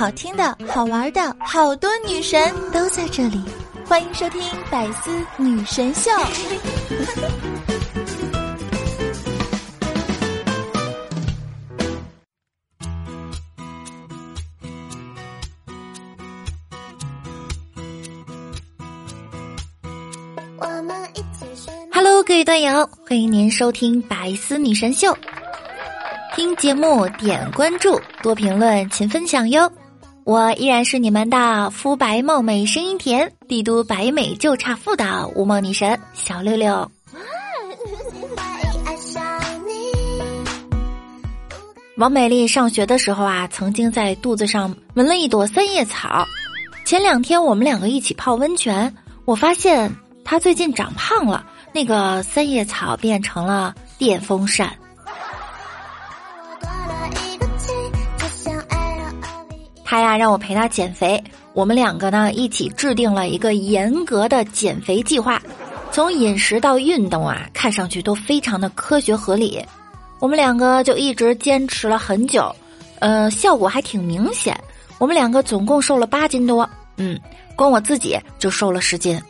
好听的、好玩的，好多女神都在这里，欢迎收听《百思女神秀》。Hello，各位段友，欢迎您收听《百思女神秀》。听节目点关注，多评论，勤分享哟。我依然是你们的肤白貌美、声音甜、帝都白美就差富的无梦女神小六六。王美丽上学的时候啊，曾经在肚子上纹了一朵三叶草。前两天我们两个一起泡温泉，我发现她最近长胖了，那个三叶草变成了电风扇。他呀让我陪他减肥，我们两个呢一起制定了一个严格的减肥计划，从饮食到运动啊，看上去都非常的科学合理。我们两个就一直坚持了很久，呃，效果还挺明显。我们两个总共瘦了八斤多，嗯，光我自己就瘦了十斤。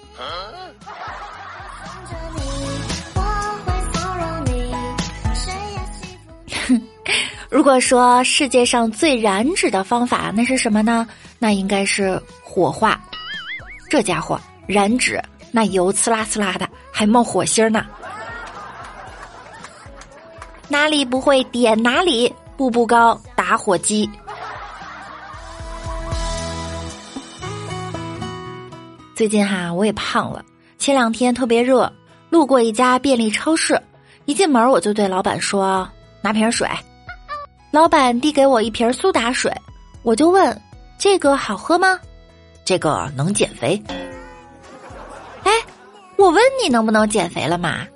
如果说世界上最燃脂的方法，那是什么呢？那应该是火化。这家伙燃脂，那油呲啦呲啦的，还冒火星呢。哪里不会点哪里，步步高打火机。最近哈，我也胖了。前两天特别热，路过一家便利超市，一进门我就对老板说：“拿瓶水。”老板递给我一瓶苏打水，我就问：“这个好喝吗？”“这个能减肥。”“哎，我问你能不能减肥了嘛？”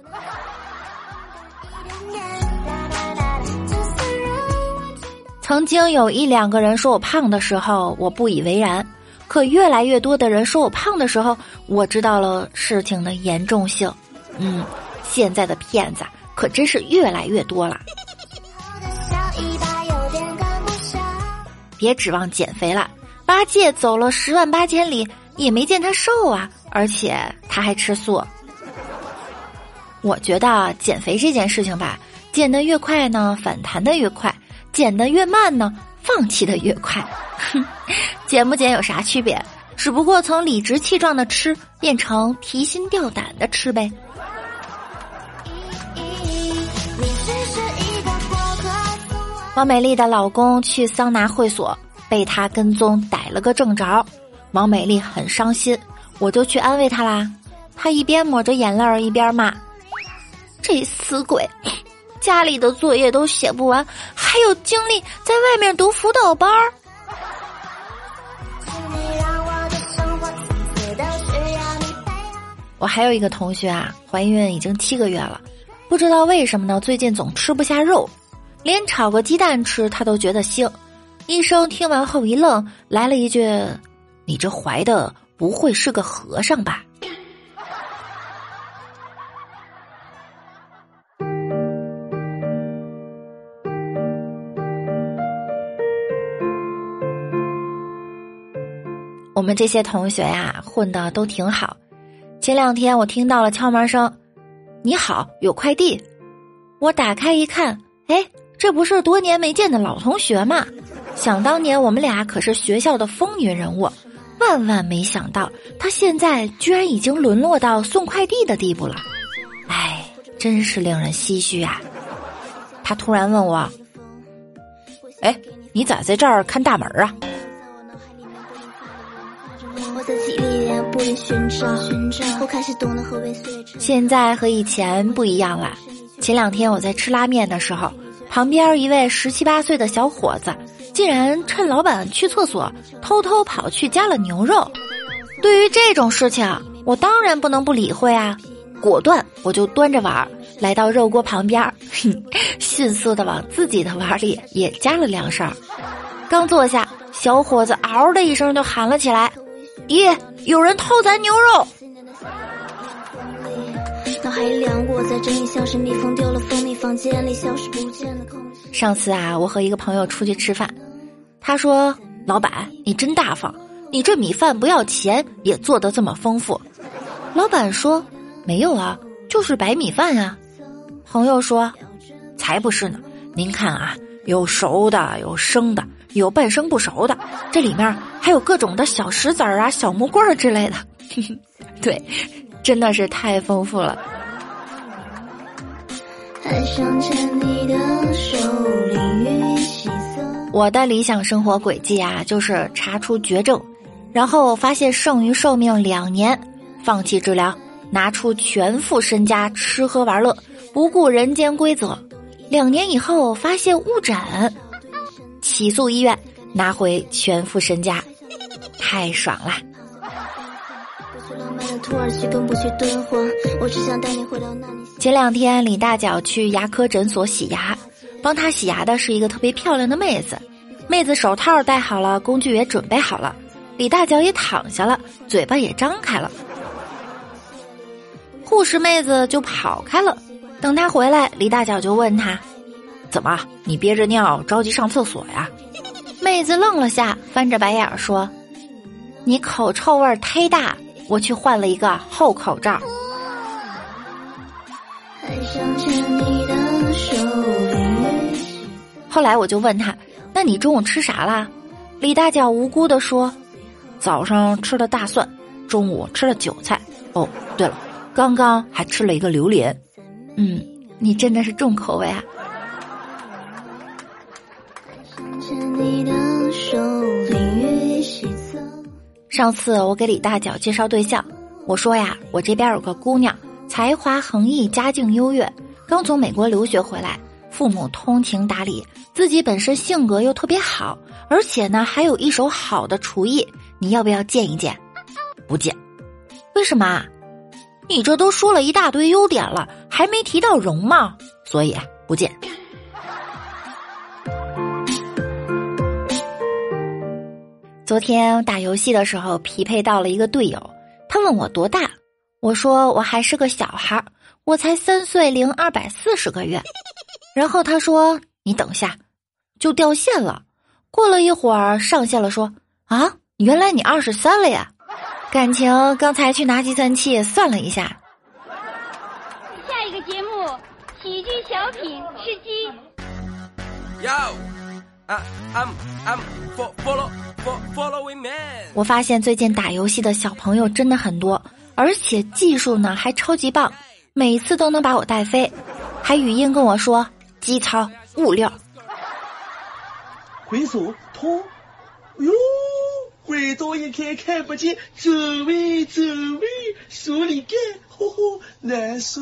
曾经有一两个人说我胖的时候，我不以为然；可越来越多的人说我胖的时候，我知道了事情的严重性。嗯，现在的骗子可真是越来越多了。别指望减肥了，八戒走了十万八千里也没见他瘦啊，而且他还吃素。我觉得减肥这件事情吧，减得越快呢，反弹的越快；减得越慢呢，放弃的越快。哼，减不减有啥区别？只不过从理直气壮的吃变成提心吊胆的吃呗。王美丽的老公去桑拿会所，被他跟踪逮了个正着。王美丽很伤心，我就去安慰她啦。她一边抹着眼泪儿，一边骂：“这死鬼，家里的作业都写不完，还有精力在外面读辅导班儿。”我还有一个同学啊，怀孕已经七个月了，不知道为什么呢，最近总吃不下肉。连炒个鸡蛋吃，他都觉得腥。医生听完后一愣，来了一句：“你这怀的不会是个和尚吧？”我们这些同学呀，混的都挺好。前两天我听到了敲门声，“你好，有快递。”我打开一看，哎。这不是多年没见的老同学吗？想当年我们俩可是学校的风云人物，万万没想到他现在居然已经沦落到送快递的地步了，哎，真是令人唏嘘啊！他突然问我：“哎，你咋在这儿看大门啊？”现在和以前不一样了。前两天我在吃拉面的时候。旁边一位十七八岁的小伙子，竟然趁老板去厕所，偷偷跑去加了牛肉。对于这种事情，我当然不能不理会啊！果断，我就端着碗来到肉锅旁边，哼 迅速的往自己的碗里也加了两勺。刚坐下，小伙子嗷的一声就喊了起来：“咦，有人偷咱牛肉！”上次啊，我和一个朋友出去吃饭，他说老板，你真大方，你这米饭不要钱也做得这么丰富。老板说：“没有啊，就是白米饭啊。”朋友说：“才不是呢，您看啊，有熟的，有生的，有半生不熟的，这里面还有各种的小石子儿啊、小木棍儿之类的。”对，真的是太丰富了。我的理想生活轨迹啊，就是查出绝症，然后发现剩余寿命两年，放弃治疗，拿出全副身家吃喝玩乐，不顾人间规则。两年以后发现误诊，起诉医院，拿回全副身家，太爽了了。前两天李大脚去牙科诊所洗牙，帮他洗牙的是一个特别漂亮的妹子。妹子手套戴好了，工具也准备好了，李大脚也躺下了，嘴巴也张开了。护士妹子就跑开了。等他回来，李大脚就问他：“怎么，你憋着尿着急上厕所呀？”妹子愣了下，翻着白眼说：“你口臭味忒大。”我去换了一个厚口罩。后来我就问他：“那你中午吃啥啦？”李大脚无辜的说：“早上吃了大蒜，中午吃了韭菜。哦，对了，刚刚还吃了一个榴莲。嗯，你真的是重口味啊。”上次我给李大脚介绍对象，我说呀，我这边有个姑娘，才华横溢，家境优越，刚从美国留学回来，父母通情达理，自己本身性格又特别好，而且呢还有一手好的厨艺，你要不要见一见？不见，为什么？你这都说了一大堆优点了，还没提到容貌，所以不见。昨天打游戏的时候匹配到了一个队友，他问我多大，我说我还是个小孩，我才三岁零二百四十个月。然后他说你等下，就掉线了。过了一会儿上线了，说啊，原来你二十三了呀！感情刚才去拿计算器算了一下。下一个节目喜剧小品吃鸡。我发现最近打游戏的小朋友真的很多，而且技术呢还超级棒，每次都能把我带飞，还语音跟我说机操物料。回首通，哟，回头一看看不见，走位走位，手里干，呼呼难受。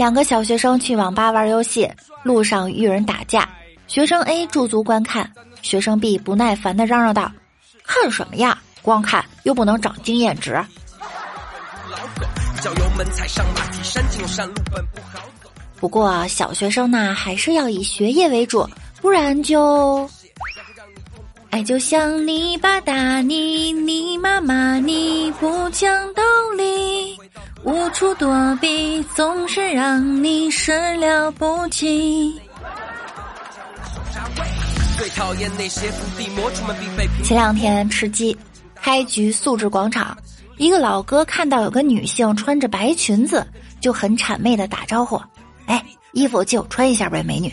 两个小学生去网吧玩游戏，路上遇人打架。学生 A 驻足观看，学生 B 不耐烦的嚷嚷道：“看什么呀？光看又不能长经验值。”不过小学生呢，还是要以学业为主，不然就……爱就像泥巴打你，你妈骂你不讲道理，无处躲避，总是让你始料不及。前两天吃鸡，开局素质广场，一个老哥看到有个女性穿着白裙子，就很谄媚的打招呼：“哎，衣服借我穿一下呗，美女。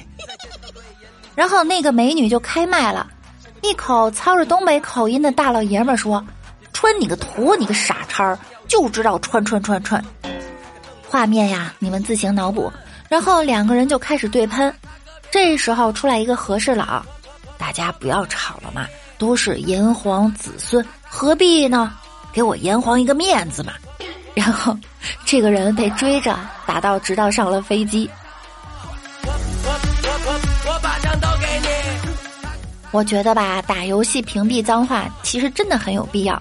”然后那个美女就开麦了，一口操着东北口音的大老爷们说：“穿你个图，你个傻叉，就知道穿穿穿穿。”画面呀，你们自行脑补。然后两个人就开始对喷，这时候出来一个和事佬。大家不要吵了嘛，都是炎黄子孙，何必呢？给我炎黄一个面子嘛。然后，这个人被追着打到，直到上了飞机。我觉得吧，打游戏屏蔽脏话其实真的很有必要。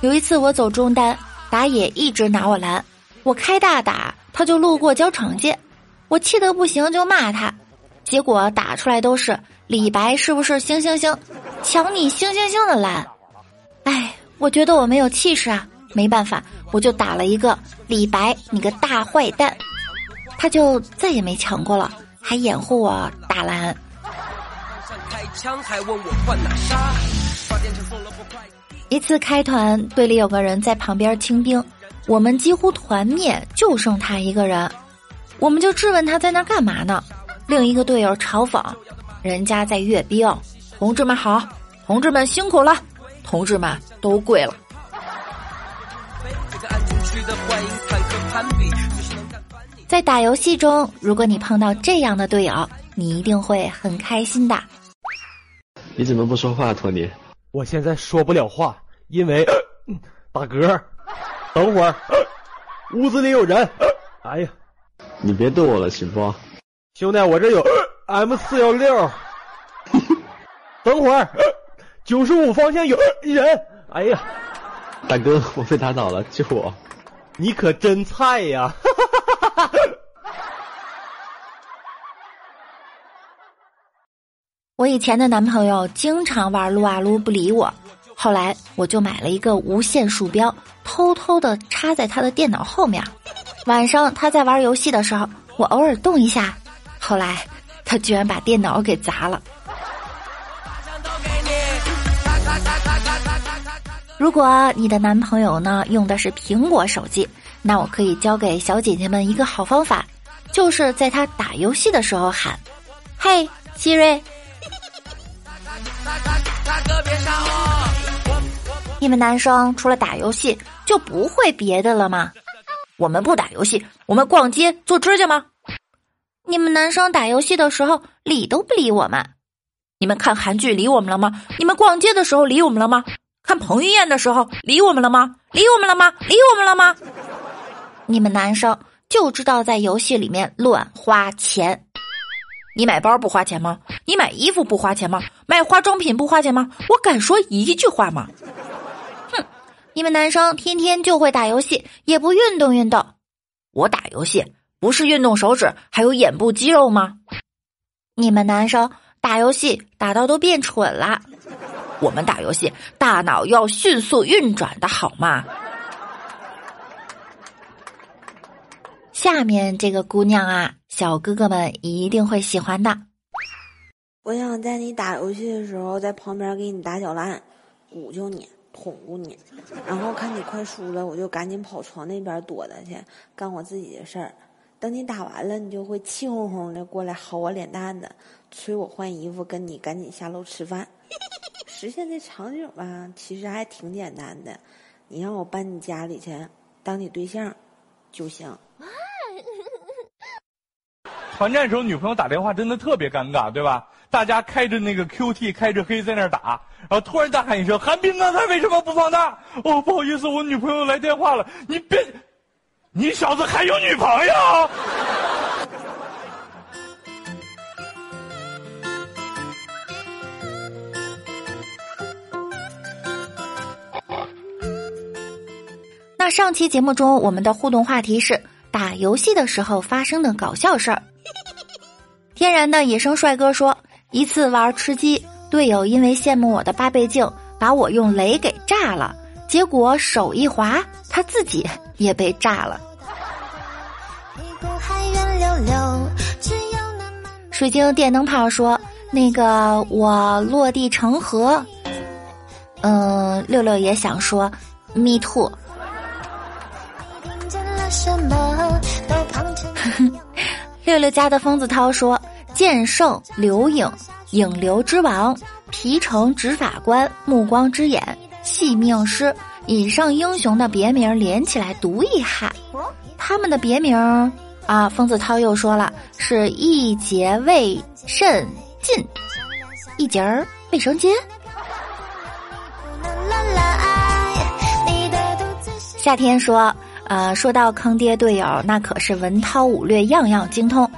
有一次我走中单，打野一直拿我蓝，我开大打，他就路过交惩戒，我气得不行就骂他，结果打出来都是。李白是不是星星星，抢你星星星的蓝？哎，我觉得我没有气势啊，没办法，我就打了一个李白，你个大坏蛋，他就再也没抢过了，还掩护我打蓝。开枪还问我换哪杀？发电车送了不快一次开团，队里有个人在旁边清兵，我们几乎团灭，就剩他一个人，我们就质问他在那干嘛呢？另一个队友嘲讽：“人家在阅兵，同志们好，同志们辛苦了，同志们都跪了。”在打游戏中，如果你碰到这样的队友，你一定会很开心的。你怎么不说话，托尼？我现在说不了话，因为打嗝。等会儿，屋子里有人。哎呀，你别逗我了，行不？兄弟，我这有 M 四幺六。等会儿，九十五方向有人。哎呀，大哥，我被打倒了，救我！你可真菜呀！我以前的男朋友经常玩撸啊撸不理我，后来我就买了一个无线鼠标，偷偷的插在他的电脑后面。晚上他在玩游戏的时候，我偶尔动一下，后来他居然把电脑给砸了。如果你的男朋友呢用的是苹果手机，那我可以教给小姐姐们一个好方法，就是在他打游戏的时候喊：“嘿，希瑞。”你们男生除了打游戏就不会别的了吗？我们不打游戏，我们逛街做指甲吗？你们男生打游戏的时候理都不理我们。你们看韩剧理我们了吗？你们逛街的时候理我们了吗？看彭于晏的时候理我们了吗？理我们了吗？理我们了吗？你们男生就知道在游戏里面乱花钱。你买包不花钱吗？你买衣服不花钱吗？买化妆品不花钱吗？我敢说一句话吗？哼！你们男生天天就会打游戏，也不运动运动。我打游戏不是运动手指，还有眼部肌肉吗？你们男生打游戏打到都变蠢了。我们打游戏大脑要迅速运转的好吗？下面这个姑娘啊。小哥哥们一定会喜欢的。我想在你打游戏的时候，在旁边给你打小烂，鼓救你，哄咕你，然后看你快输了，我就赶紧跑床那边躲着去，干我自己的事儿。等你打完了，你就会气哄哄的过来薅我脸蛋子，催我换衣服，跟你赶紧下楼吃饭。实现这场景吧，其实还挺简单的。你让我搬你家里去当你对象，就行。团战时候，女朋友打电话真的特别尴尬，对吧？大家开着那个 QT，开着黑在那儿打，然后突然大喊一声：“韩冰刚才为什么不放大？”哦，不好意思，我女朋友来电话了。你别，你小子还有女朋友？那上期节目中，我们的互动话题是打游戏的时候发生的搞笑事儿。天然的野生帅哥说：“一次玩吃鸡，队友因为羡慕我的八倍镜，把我用雷给炸了。结果手一滑，他自己也被炸了。”水晶电灯泡说：“那个我落地成盒。”嗯，六六也想说，me too。六六家的疯子涛说：“剑圣刘影，影流之王，皮城执法官，目光之眼，戏命师，以上英雄的别名连起来读一下。他们的别名啊，疯子涛又说了，是一节卫肾尽，一节儿卫生巾。夏天说。”呃，说到坑爹队友，那可是文韬武略样样精通，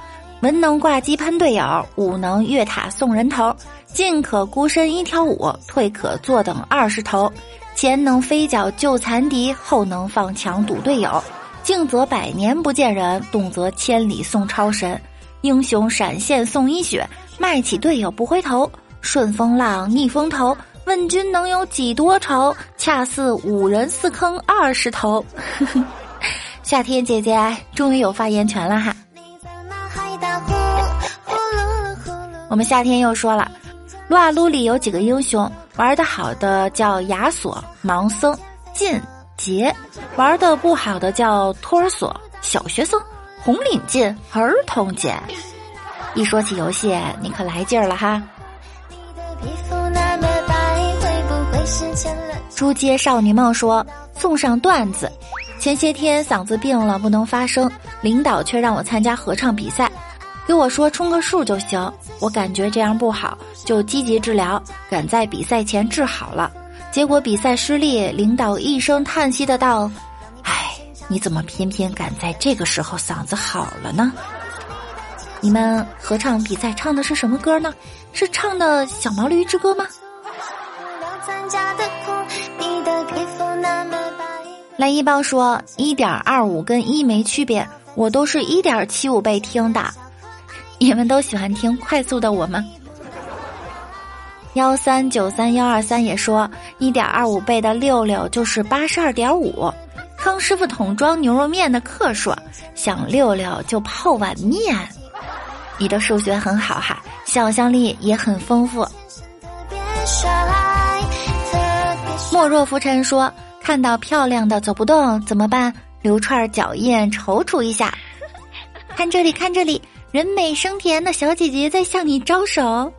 文能挂机喷队友，武能越塔送人头，进可孤身一挑五，退可坐等二十头，前能飞脚救残敌，后能放墙堵队友，静则百年不见人，动则千里送超神，英雄闪现送一血，卖起队友不回头，顺风浪逆风头。问君能有几多愁？恰似五人四坑二十头。夏天姐姐终于有发言权了哈！我们夏天又说了，撸啊撸里有几个英雄，玩的好的叫亚索、盲僧、进杰，玩的不好的叫托儿所、小学生、红领巾、儿童节。一说起游戏，你可来劲儿了哈！猪街少女梦说送上段子：前些天嗓子病了，不能发声，领导却让我参加合唱比赛，给我说充个数就行。我感觉这样不好，就积极治疗，赶在比赛前治好了。结果比赛失利，领导一声叹息的道：“唉，你怎么偏偏赶在这个时候嗓子好了呢？”你们合唱比赛唱的是什么歌呢？是唱的小毛驴之歌吗？蓝一包说：“一点二五跟一没区别，我都是一点七五倍听的。你们都喜欢听快速的我吗？”幺三九三幺二三也说：“一点二五倍的六六就是八十二点五。”康师傅桶装牛肉面的克说：“想六六就泡碗面。”你的数学很好哈，想象力也很丰富。莫若浮尘说：“看到漂亮的走不动怎么办？留串脚印，踌躇一下。看这里，看这里，人美声甜的小姐姐在向你招手。”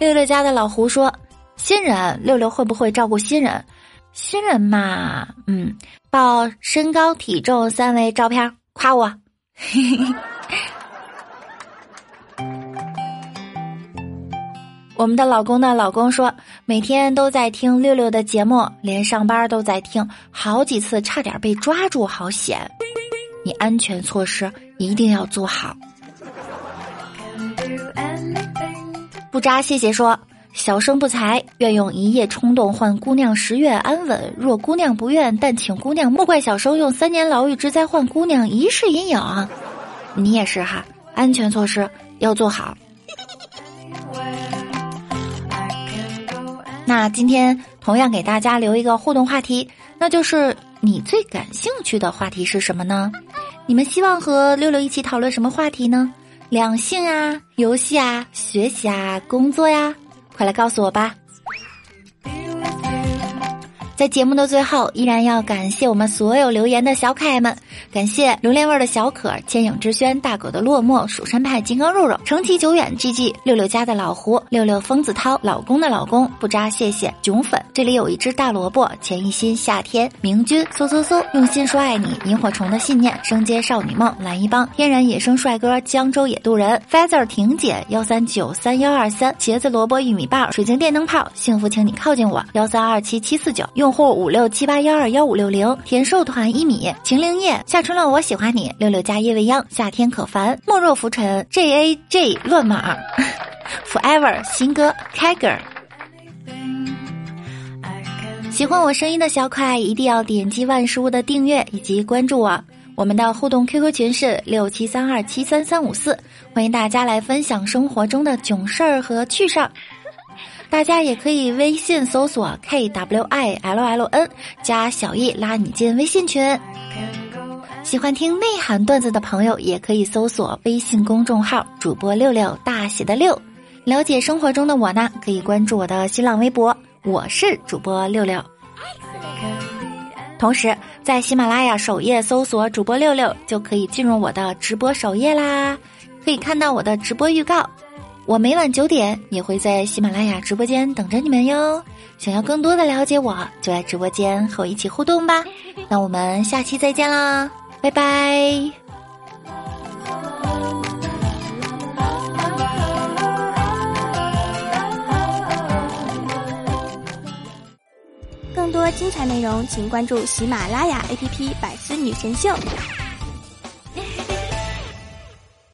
六六家的老胡说：“新人六六会不会照顾新人？新人嘛，嗯，报身高体重三维照片。”夸我，我们的老公的老公说，每天都在听六六的节目，连上班都在听，好几次差点被抓住，好险！你安全措施一定要做好。不扎，谢谢说。小生不才，愿用一夜冲动换姑娘十月安稳。若姑娘不愿，但请姑娘莫怪小生用三年牢狱之灾换姑娘一世阴影。你也是哈，安全措施要做好。那今天同样给大家留一个互动话题，那就是你最感兴趣的话题是什么呢？你们希望和六六一起讨论什么话题呢？两性啊，游戏啊，学习啊，工作呀？快来告诉我吧！在节目的最后，依然要感谢我们所有留言的小可爱们，感谢榴莲味的小可、千影之轩、大狗的落寞、蜀山派金刚肉肉、长期久远、G G、六六家的老胡、六六疯子涛、老公的老公不扎，谢谢囧粉。这里有一只大萝卜，钱一心、夏天、明君、嗖嗖嗖，用心说爱你，萤火虫的信念、生街少女梦、蓝一帮、天然野生帅哥、江州野渡人、Feather 婷姐、幺三九三幺二三、茄子萝卜玉米棒、水晶电灯泡、幸福，请你靠近我，幺三二七七四九用。户五六七八幺二幺五六零，田瘦团一米，秦灵叶，夏春乐，我喜欢你，六六加夜未央，夏天可烦，莫若浮尘，J A J 乱码，Forever 新歌开 r 喜欢我声音的小可爱一定要点击万事屋的订阅以及关注我，我们的互动 QQ 群是六七三二七三三五四，欢迎大家来分享生活中的囧事儿和趣事儿。大家也可以微信搜索 k w i l l n 加小易拉你进微信群。喜欢听内涵段子的朋友也可以搜索微信公众号主播六六大写的六。了解生活中的我呢，可以关注我的新浪微博，我是主播六六。同时在喜马拉雅首页搜索主播六六，就可以进入我的直播首页啦，可以看到我的直播预告。我每晚九点也会在喜马拉雅直播间等着你们哟。想要更多的了解我，就来直播间和我一起互动吧。那我们下期再见啦，拜拜。更多精彩内容，请关注喜马拉雅 APP《百思女神秀》。